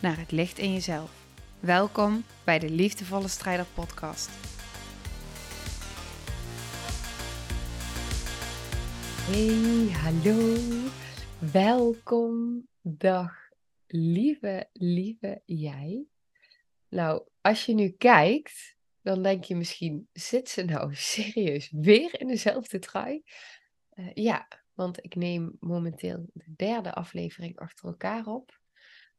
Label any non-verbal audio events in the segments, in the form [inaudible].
naar het licht in jezelf. Welkom bij de Liefdevolle Strijder Podcast. Hey, hallo. Welkom. Dag, lieve, lieve jij. Nou, als je nu kijkt, dan denk je misschien, zit ze nou [laughs] serieus weer in dezelfde trui? Uh, ja, want ik neem momenteel de derde aflevering achter elkaar op.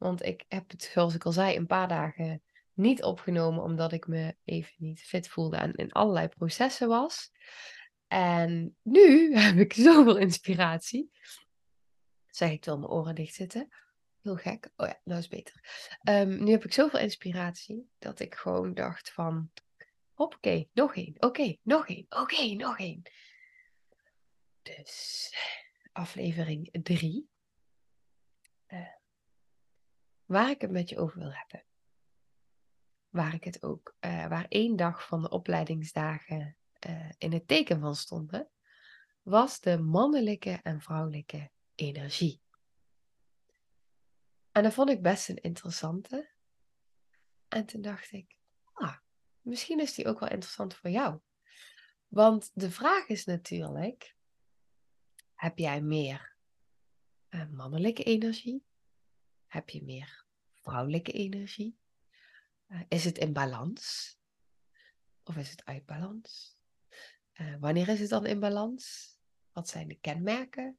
Want ik heb het, zoals ik al zei, een paar dagen niet opgenomen omdat ik me even niet fit voelde en in allerlei processen was. En nu [laughs] heb ik zoveel inspiratie. Zeg ik wel mijn oren dicht zitten. Heel gek. Oh ja, nou is beter. Um, nu heb ik zoveel inspiratie dat ik gewoon dacht van... Oké, nog één. Oké, nog één. Oké, nog één. Dus aflevering 3. Uh, waar ik het met je over wil hebben. Waar ik het ook, uh, waar één dag van de opleidingsdagen uh, in het teken van stonden, was de mannelijke en vrouwelijke energie. En dat vond ik best een interessante. En toen dacht ik, ah, misschien is die ook wel interessant voor jou. Want de vraag is natuurlijk, heb jij meer uh, mannelijke energie? Heb je meer vrouwelijke energie? Uh, is het in balans? Of is het uit balans? Uh, wanneer is het dan in balans? Wat zijn de kenmerken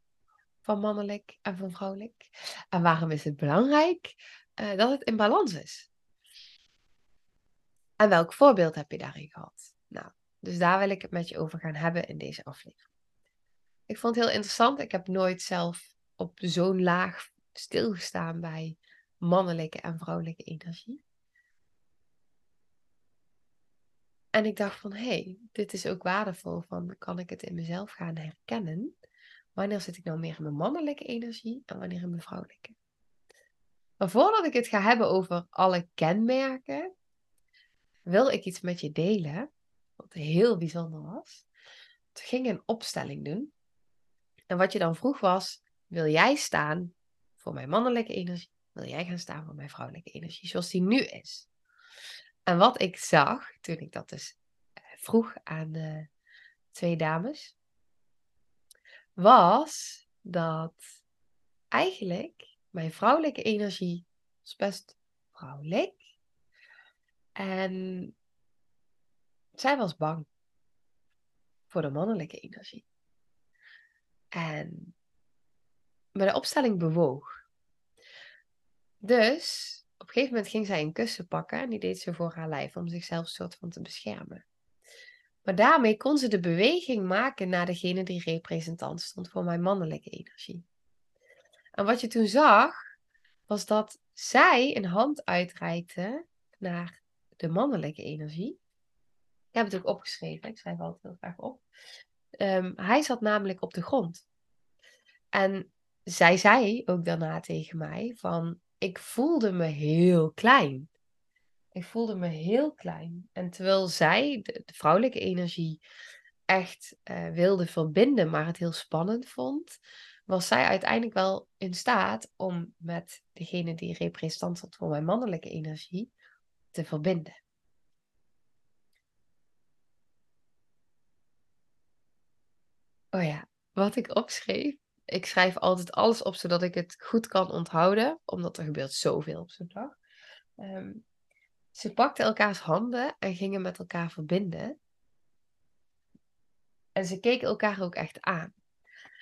van mannelijk en van vrouwelijk? En waarom is het belangrijk uh, dat het in balans is? En welk voorbeeld heb je daarin gehad? Nou, dus daar wil ik het met je over gaan hebben in deze aflevering. Ik vond het heel interessant. Ik heb nooit zelf op zo'n laag stilgestaan bij mannelijke en vrouwelijke energie. En ik dacht van, hé, hey, dit is ook waardevol. Van, kan ik het in mezelf gaan herkennen? Wanneer zit ik nou meer in mijn mannelijke energie en wanneer in mijn vrouwelijke? Maar voordat ik het ga hebben over alle kenmerken, wil ik iets met je delen, wat heel bijzonder was. Toen ging een opstelling doen. En wat je dan vroeg was, wil jij staan voor mijn mannelijke energie? Wil jij gaan staan voor mijn vrouwelijke energie, zoals die nu is? En wat ik zag toen ik dat dus eh, vroeg aan de twee dames, was dat eigenlijk mijn vrouwelijke energie was best vrouwelijk. En zij was bang voor de mannelijke energie. En bij de opstelling bewoog. Dus op een gegeven moment ging zij een kussen pakken en die deed ze voor haar lijf om zichzelf soort van te beschermen. Maar daarmee kon ze de beweging maken naar degene die representant stond voor mijn mannelijke energie. En wat je toen zag, was dat zij een hand uitreikte naar de mannelijke energie. Ik heb het ook opgeschreven, ik schrijf altijd heel graag op. Um, hij zat namelijk op de grond. En zij zei ook daarna tegen mij van, ik voelde me heel klein. Ik voelde me heel klein. En terwijl zij, de, vrouwelijke energie, echt uh, wilde verbinden, maar het heel spannend vond, was zij uiteindelijk wel in staat om met degene die representant stond voor mijn mannelijke energie te verbinden. Oh ja, wat ik opschreef ik schrijf altijd alles op zodat ik het goed kan onthouden, omdat er gebeurt zoveel op zo'n dag. Um, ze pakten elkaars handen en gingen met elkaar verbinden. En ze keken elkaar ook echt aan.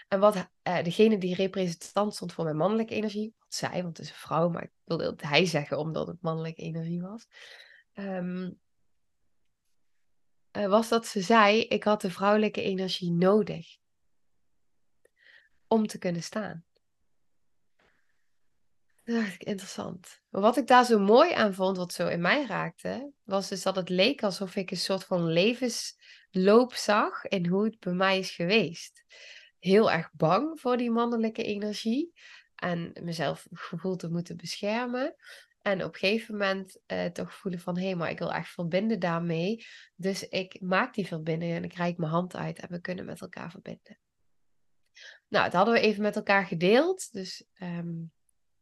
En wat uh, degene die representant stond voor mijn mannelijke energie, wat zij, want het is een vrouw, maar ik wilde het hij zeggen omdat het mannelijke energie was, um, uh, was dat ze zei: Ik had de vrouwelijke energie nodig om te kunnen staan. dacht ik, interessant. Wat ik daar zo mooi aan vond, wat zo in mij raakte, was dus dat het leek alsof ik een soort van levensloop zag in hoe het bij mij is geweest. Heel erg bang voor die mannelijke energie en mezelf gevoel te moeten beschermen. En op een gegeven moment eh, toch voelen van, hé, maar ik wil echt verbinden daarmee. Dus ik maak die verbinding en ik reik mijn hand uit en we kunnen met elkaar verbinden. Nou, dat hadden we even met elkaar gedeeld. Dus ehm,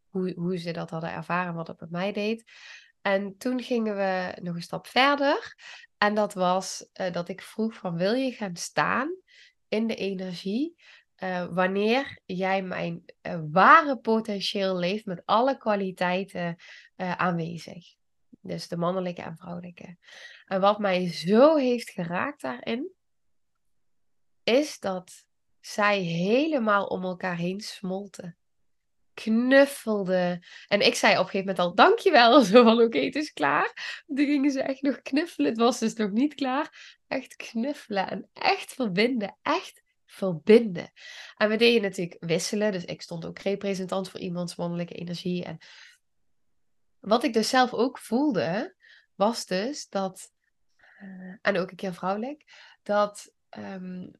hoe, hoe ze dat hadden ervaren, wat het met mij deed. En toen gingen we nog een stap verder. En dat was uh, dat ik vroeg van, wil je gaan staan in de energie uh, wanneer jij mijn uh, ware potentieel leeft met alle kwaliteiten aanwezig. Dus de mannelijke en vrouwelijke. En wat mij zo heeft geraakt daarin, is dat zij helemaal om elkaar heen smolten. Knuffelden. En ik zei op een gegeven moment al, dankjewel. [laughs] Zo van, oké, het is klaar. Toen gingen ze echt nog knuffelen. Het was dus nog niet klaar. Echt knuffelen en echt verbinden. Echt verbinden. En we deden natuurlijk wisselen. Dus ik stond ook representant voor iemands mannelijke energie. En wat ik dus zelf ook voelde, was dus dat, uh, en ook een keer vrouwelijk, dat um,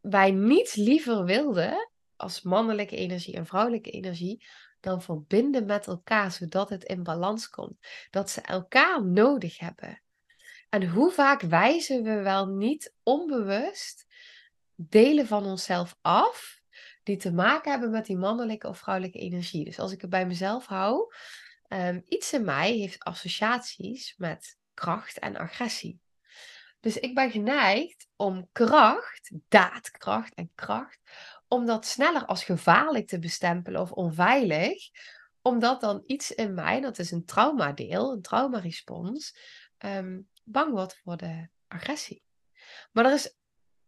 wij niets liever wilden als mannelijke energie en vrouwelijke energie dan verbinden met elkaar, zodat het in balans komt. Dat ze elkaar nodig hebben. En hoe vaak wijzen we wel niet onbewust delen van onszelf af die te maken hebben met die mannelijke of vrouwelijke energie. Dus als ik het bij mezelf hou, um, iets in mij heeft associaties met kracht en agressie. Dus ik ben geneigd om kracht, daadkracht en kracht, om dat sneller als gevaarlijk te bestempelen of onveilig, omdat dan iets in mij, dat is een traumadeel, een traumarespons, um, bang wordt voor de agressie. Maar er is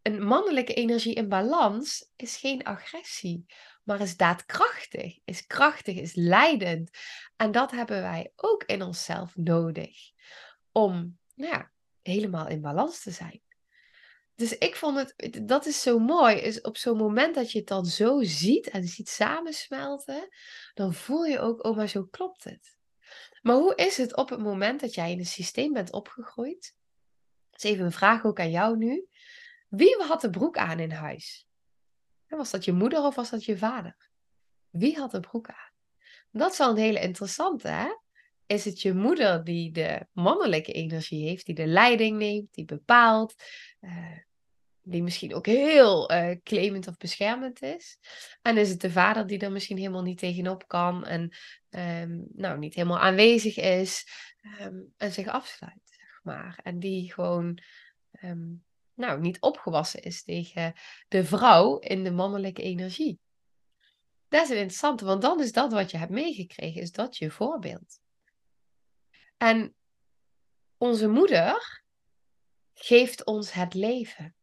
een mannelijke energie in balans is geen agressie, maar is daadkrachtig, is krachtig, is leidend. En dat hebben wij ook in onszelf nodig om ja, helemaal in balans te zijn. Dus ik vond het, dat is zo mooi, is op zo'n moment dat je het dan zo ziet en ziet samensmelten, dan voel je ook, oh maar zo klopt het. Maar hoe is het op het moment dat jij in een systeem bent opgegroeid? Dat is even een vraag ook aan jou nu. Wie had de broek aan in huis? Was dat je moeder of was dat je vader? Wie had de broek aan? Dat is een hele interessante, hè? Is het je moeder die de mannelijke energie heeft, die de leiding neemt, die bepaalt, uh, die misschien ook heel uh, claimend of beschermend is? En is het de vader die er misschien helemaal niet tegenop kan en um, nou, niet helemaal aanwezig is um, en zich afsluit, zeg maar. En die gewoon um, nou, niet opgewassen is tegen de vrouw in de mannelijke energie. Dat is interessant, want dan is dat wat je hebt meegekregen, is dat je voorbeeld. En onze moeder geeft ons het leven.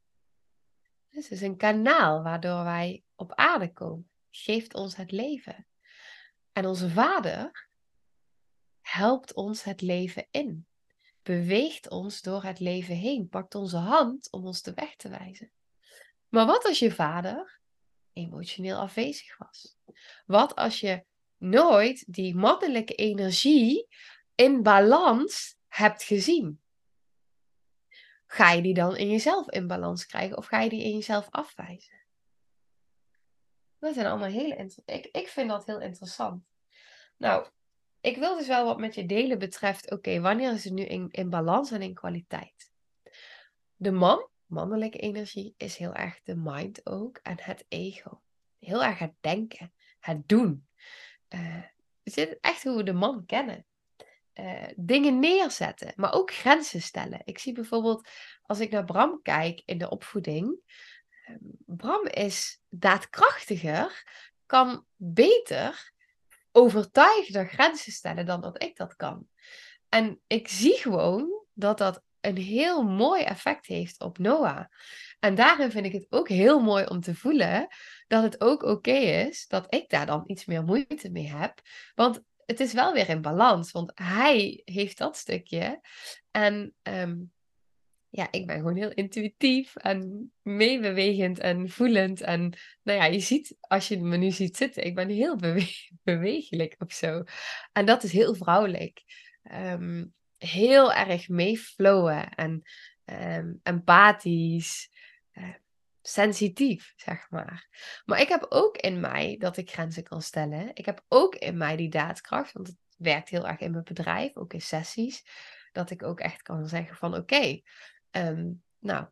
Dus het is een kanaal waardoor wij op aarde komen. Geeft ons het leven. En onze vader helpt ons het leven in beweegt ons door het leven heen, pakt onze hand om ons de weg te wijzen. Maar wat als je vader emotioneel afwezig was? Wat als je nooit die mannelijke energie in balans hebt gezien? Ga je die dan in jezelf in balans krijgen of ga je die in jezelf afwijzen? Dat zijn allemaal hele interessant. Ik, ik vind dat heel interessant. Nou, ik wil dus wel wat met je delen betreft, oké, wanneer is het nu in, in balans en in kwaliteit? De man, mannelijke energie, is heel erg de mind ook en het ego. Heel erg het denken, het doen. Uh, het is echt hoe we de man kennen. Uh, dingen neerzetten, maar ook grenzen stellen. Ik zie bijvoorbeeld, als ik naar Bram kijk in de opvoeding, uh, Bram is daadkrachtiger, kan beter overtuigder grenzen stellen dan dat ik dat kan. En ik zie gewoon dat dat een heel mooi effect heeft op Noah. En daarin vind ik het ook heel mooi om te voelen dat het ook oké is dat ik daar dan iets meer moeite mee heb. Want het is wel weer in balans, want hij heeft dat stukje. En um, ja, ik ben gewoon heel intuïtief en meebewegend en voelend. En nou ja, je ziet, als je me nu ziet zitten, ik ben heel [laughs] bewe of zo. En dat is heel vrouwelijk. Ehm, heel erg meeflowen en um, empathisch, sensitief, zeg maar. Maar ik heb ook in mij dat ik grenzen kan stellen. Ik heb ook in mij die daadkracht, want het werkt heel erg in mijn bedrijf, ook in sessies. Dat ik ook echt kan zeggen van oké, Ehm, nou,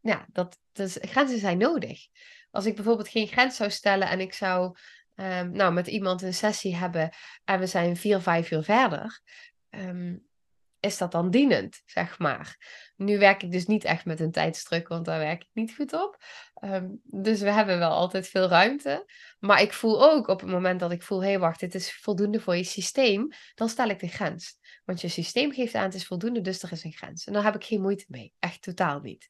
ja, dat, dus grenzen zijn nodig. Als ik bijvoorbeeld geen grens zou stellen en ik zou um, nou, met iemand een sessie hebben en we zijn vier, vijf uur verder, ehm, is dat dan dienend, zeg maar. Nu werk ik dus niet echt met een tijdsdruk, want daar werk ik niet goed op. dus we hebben wel altijd veel ruimte. Maar ik voel ook op het moment dat ik voel, hé hey, wacht, dit is voldoende voor je systeem, dan stel ik de grens. Want je systeem geeft aan, het is voldoende, dus er is een grens. En daar heb ik geen moeite mee. Echt totaal niet.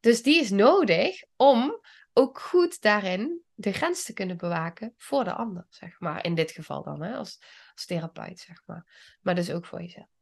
Dus die is nodig om ook goed daarin de grens te kunnen bewaken voor de ander, zeg maar. In dit geval dan, hè, als, als therapeut, zeg maar. Maar dus ook voor jezelf.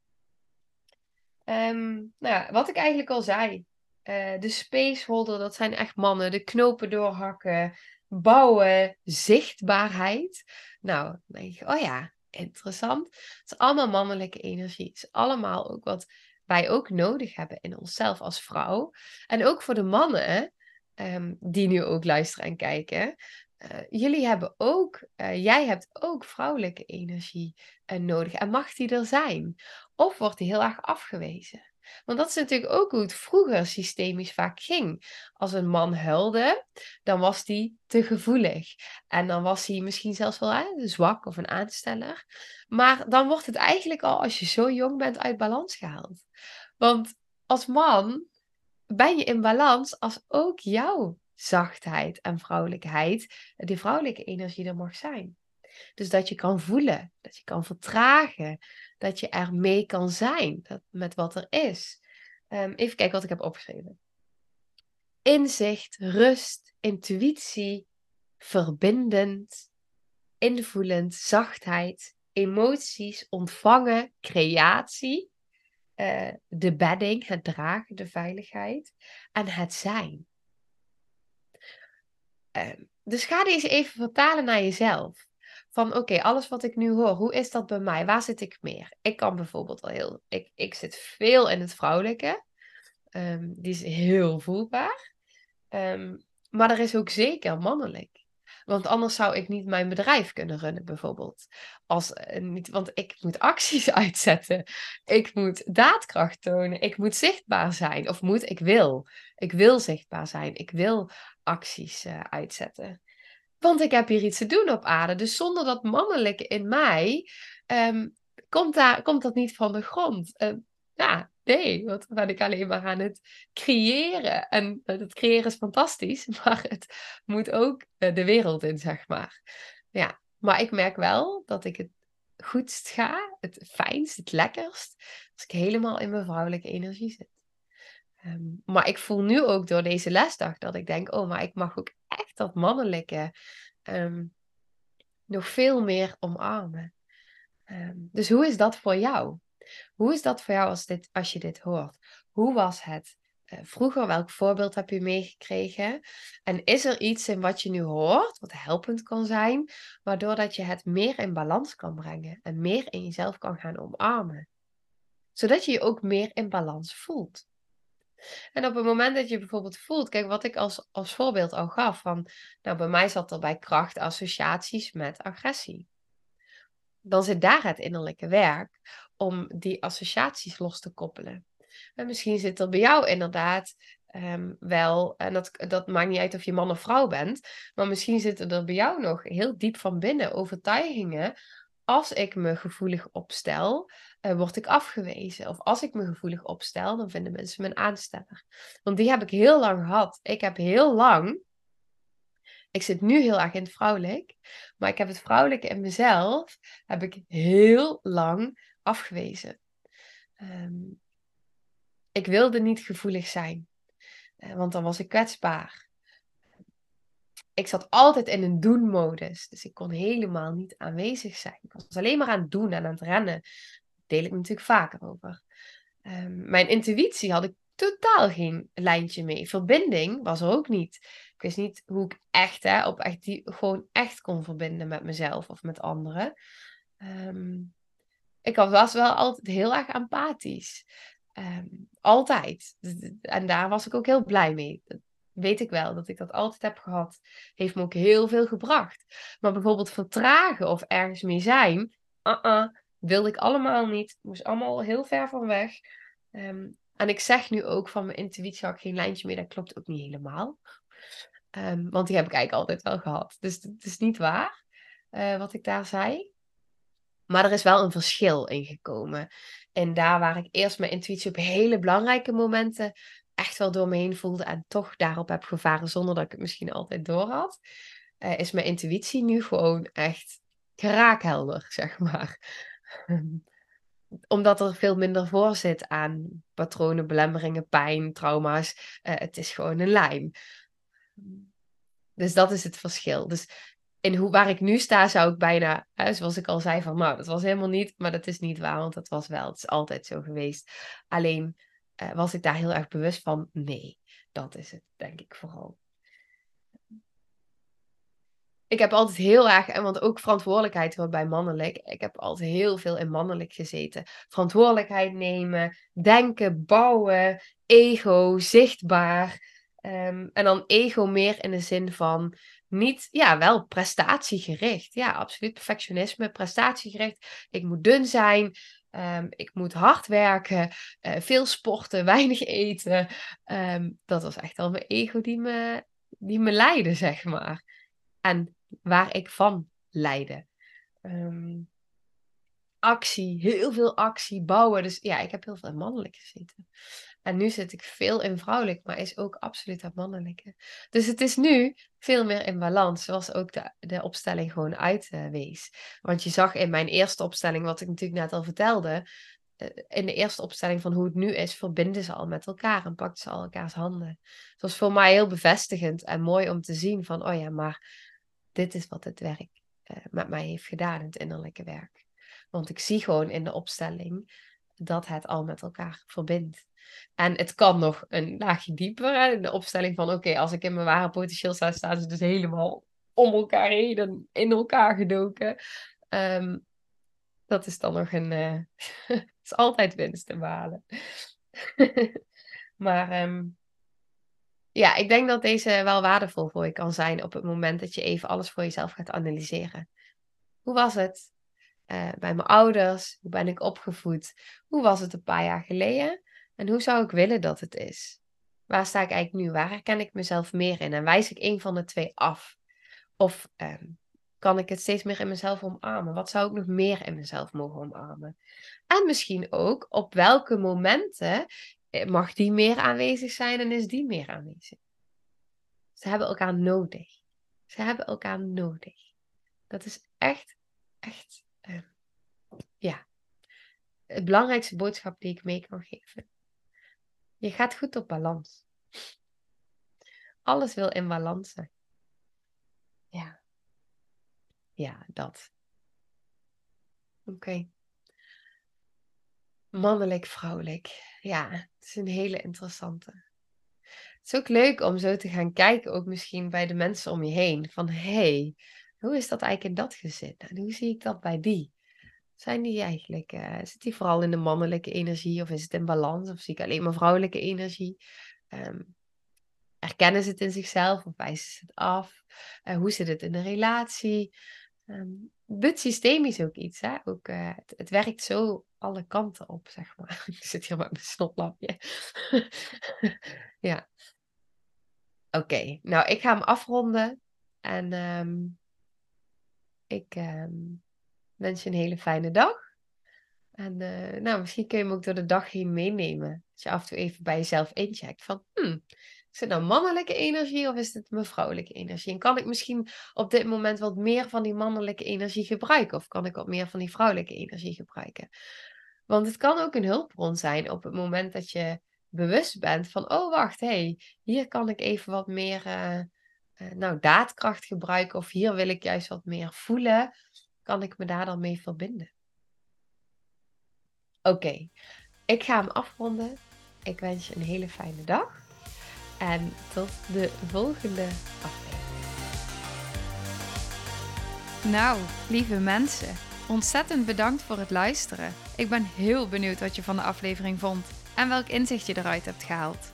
Um, nou ja, wat ik eigenlijk al zei. Uh, de spaceholder, dat zijn echt mannen. De knopen doorhakken, bouwen, zichtbaarheid. Nou, dan denk je, oh ja, interessant. Het is allemaal mannelijke energie. Het is allemaal ook wat wij ook nodig hebben in onszelf als vrouw. En ook voor de mannen um, die nu ook luisteren en kijken. Uh, jullie hebben ook, uh, jij hebt ook vrouwelijke energie uh, nodig. En mag die er zijn? Of wordt die heel erg afgewezen? Want dat is natuurlijk ook hoe het vroeger systemisch vaak ging. Als een man huilde, dan was die te gevoelig. En dan was hij misschien zelfs wel zwak of een aansteller. Maar dan wordt het eigenlijk al, als je zo jong bent, uit balans gehaald. Want als man ben je in balans als ook jouw zachtheid en vrouwelijkheid, die vrouwelijke energie er mag zijn. Dus dat je kan voelen, dat je kan vertragen, dat je er mee kan zijn dat, met wat er is. Um, even kijken wat ik heb opgeschreven. Inzicht, rust, intuïtie, verbindend, invoelend, zachtheid, emoties, ontvangen, creatie, uh, de bedding, het dragen, de veiligheid en het zijn. Dus ga die eens even vertalen naar jezelf van oké, alles wat ik nu hoor, hoe is dat bij mij? Waar zit ik meer? Ik kan bijvoorbeeld al heel, ik, ik zit veel in het vrouwelijke. Um, die is heel voelbaar. Um, maar er is ook zeker mannelijk. Want anders zou ik niet mijn bedrijf kunnen runnen, bijvoorbeeld. Als, uh, niet, want ik moet acties [laughs] uitzetten. Ik moet daadkracht tonen. Ik moet zichtbaar zijn. Of moet, ik wil. Ik wil zichtbaar zijn. Ik wil acties uh, uitzetten. Want ik heb hier iets te doen op aarde. Dus zonder dat mannelijke in mij um, komt, daar, komt dat niet van de grond. Uh, ja, nee, dan ben ik alleen maar aan het creëren. En uh, het creëren is fantastisch, [laughs] maar het moet ook uh, de wereld in, zeg maar. Ja, maar ik merk wel dat ik het goedst ga, het fijnst, het lekkerst, als ik helemaal in mijn vrouwelijke energie zit. Um, maar ik voel nu ook door deze lesdag dat ik denk, oh, maar ik mag ook echt dat mannelijke um, nog veel meer omarmen. Um, dus hoe is dat voor jou? Hoe is dat voor jou als, dit, als je dit hoort? Hoe was het uh, vroeger? Welk voorbeeld heb je meegekregen? En is er iets in wat je nu hoort, wat helpend kan zijn, waardoor dat je het meer in balans kan brengen en meer in jezelf kan gaan omarmen? Zodat je je ook meer in balans voelt. En op het moment dat je bijvoorbeeld voelt, kijk wat ik als, als voorbeeld al gaf, van nou bij mij zat er bij kracht associaties met agressie. Dan zit daar het innerlijke werk om die associaties los te koppelen. En misschien zit er bij jou inderdaad um, wel, en dat, dat maakt niet uit of je man of vrouw bent, maar misschien zitten er bij jou nog heel diep van binnen overtuigingen als ik me gevoelig opstel, uh, word ik afgewezen. Of als ik me gevoelig opstel, dan vinden mensen me een aansteller. Want die heb ik heel lang gehad. Ik heb heel lang. Ik zit nu heel erg in het vrouwelijk. Maar ik heb het vrouwelijke in mezelf. Heb ik heel lang afgewezen. Um, ik wilde niet gevoelig zijn. Uh, want dan was ik kwetsbaar ik zat altijd in een doen-modus. Dus ik kon helemaal niet aanwezig zijn. Ik was alleen maar aan het doen en aan het rennen. Daar deel ik natuurlijk vaker over. Um, mijn intuïtie had ik totaal geen lijntje mee. Verbinding was er ook niet. Ik wist niet hoe ik echt, hè, op echt die, gewoon echt kon verbinden met mezelf of met anderen. Ehm, ik was wel altijd heel erg empathisch. Ehm, altijd. En daar was ik ook heel blij mee. Dat weet ik wel, dat ik dat altijd heb gehad. Heeft me ook heel veel gebracht. Maar bijvoorbeeld vertragen of ergens mee zijn, uh-uh, wilde ik allemaal niet. Moest allemaal heel ver van weg. Ehm, en ik zeg nu ook van mijn intuïtie had ik geen lijntje meer. Dat klopt ook niet helemaal. Ehm, want die heb ik eigenlijk altijd wel gehad. Dus het is niet waar uh, wat ik daar zei. Maar er is wel een verschil in gekomen. En daar waar ik eerst mijn intuïtie op hele belangrijke momenten echt wel door me heen voelde en toch daarop heb gevaren zonder dat ik het misschien altijd door had, uh, is mijn intuïtie nu gewoon echt kraakhelder, [laughs] zeg maar. Omdat er veel minder voor zit aan patronen, belemmeringen, pijn, trauma's. Uh, het is gewoon een lijn. Dus dat is het verschil. Dus in hoe, waar ik nu sta, zou ik bijna, hè, zoals ik al zei, van nou, dat was helemaal niet, maar dat is niet waar, want dat was wel. Het is altijd zo geweest. Alleen uh, was ik daar heel erg bewust van, nee, dat is het, denk ik vooral. Ik heb altijd heel erg, en want ook verantwoordelijkheid wordt bij mannelijk. Ik heb altijd heel veel in mannelijk gezeten. Verantwoordelijkheid nemen, denken, bouwen, ego, zichtbaar. Um, en dan ego meer in de zin van niet, ja, wel prestatiegericht. Ja, absoluut perfectionisme, prestatiegericht. Ik moet dun zijn, um, ik moet hard werken, uh, veel sporten, [laughs] weinig eten. Um, dat was echt al mijn ego die me, die me leidde, zeg maar. En waar ik van leidde. Um, actie, heel veel actie, bouwen. Dus ja, ik heb heel veel mannelijk gezeten. En nu zit ik veel in vrouwelijk, maar is ook absoluut het mannelijke. Dus het is nu veel meer in balans, zoals ook de, de opstelling gewoon uitwees. Want je zag in mijn eerste opstelling, wat ik natuurlijk net al vertelde, eh, in de eerste opstelling van hoe het nu is, verbinden ze al met elkaar en pakten ze al elkaars handen. Het was voor mij heel bevestigend en mooi om te zien van, oh ja, maar dit is wat het werk uh, met mij heeft gedaan, het innerlijke werk. Want ik zie gewoon in de opstelling dat het al met elkaar verbindt. En het kan nog een laagje dieper. De opstelling van, oké, als ik in mijn ware potentieel sta, staan ze dus helemaal om elkaar heen en in elkaar gedoken. Um, dat is dan nog een... Uh, [laughs] is altijd winst te behalen. [laughs] maar um, ja, ik denk dat deze wel waardevol voor je kan zijn op het moment dat je even alles voor jezelf gaat analyseren. Hoe was het? Uh, bij mijn ouders? Hoe ben ik opgevoed? Hoe was het een paar jaar geleden? En hoe zou ik willen dat het is? Waar sta ik eigenlijk nu? Waar herken ik mezelf meer in? En wijs ik een van de twee af? Of um, kan ik het steeds meer in mezelf omarmen? Wat zou ik nog meer in mezelf mogen omarmen? En misschien ook op welke momenten eh, mag die meer aanwezig zijn en is die meer aanwezig? Ze hebben elkaar nodig. Ze hebben elkaar nodig. Dat is echt, echt, uh, ja, het belangrijkste boodschap die ik mee kan geven. Je gaat goed op balans. Alles wil in balans zijn. Ja. Ja, dat. Oké. Mannelijk, vrouwelijk. Ja, het is een hele interessante. Het is ook leuk om zo te gaan kijken, ook misschien bij de mensen om je heen. Van hé, hey, hoe is dat eigenlijk in dat gezin? En hoe zie ik dat bij die? Zijn die eigenlijk, uh, zit die vooral in de mannelijke energie of is het in balans of zie ik alleen maar vrouwelijke energie? Um, erkennen ze het in zichzelf of wijzen ze het af? Uh, hoe zit het in de relatie? Um, systeem is ook iets, hè? Ook, uh, het, werkt zo alle kanten op, zeg maar. [laughs] ik zit hier met mijn snotlapje. [laughs] ja. Oké, nou ik ga hem afronden en um, ik um, wens je een hele fijne dag. En uh, nou, misschien kun je hem ook door de dag heen meenemen. Als je af en toe even bij jezelf incheckt van, hmm, is het nou mannelijke energie of is het mijn vrouwelijke energie? En kan ik misschien op dit moment wat meer van die mannelijke energie gebruiken? Of kan ik wat meer van die vrouwelijke energie gebruiken? Want het kan ook een hulpbron zijn op het moment dat je bewust bent van, oh wacht, hé, hey, hier kan ik even wat meer uh, nou, daadkracht gebruiken. Of hier wil ik juist wat meer voelen kan ik me daar dan mee verbinden? Oké, ik ga hem afronden. ik wens je een hele fijne dag. En tot de volgende aflevering. Nou, lieve mensen, ontzettend bedankt voor het luisteren. Ik ben heel benieuwd wat je van de aflevering vond en welk inzicht je eruit hebt gehaald.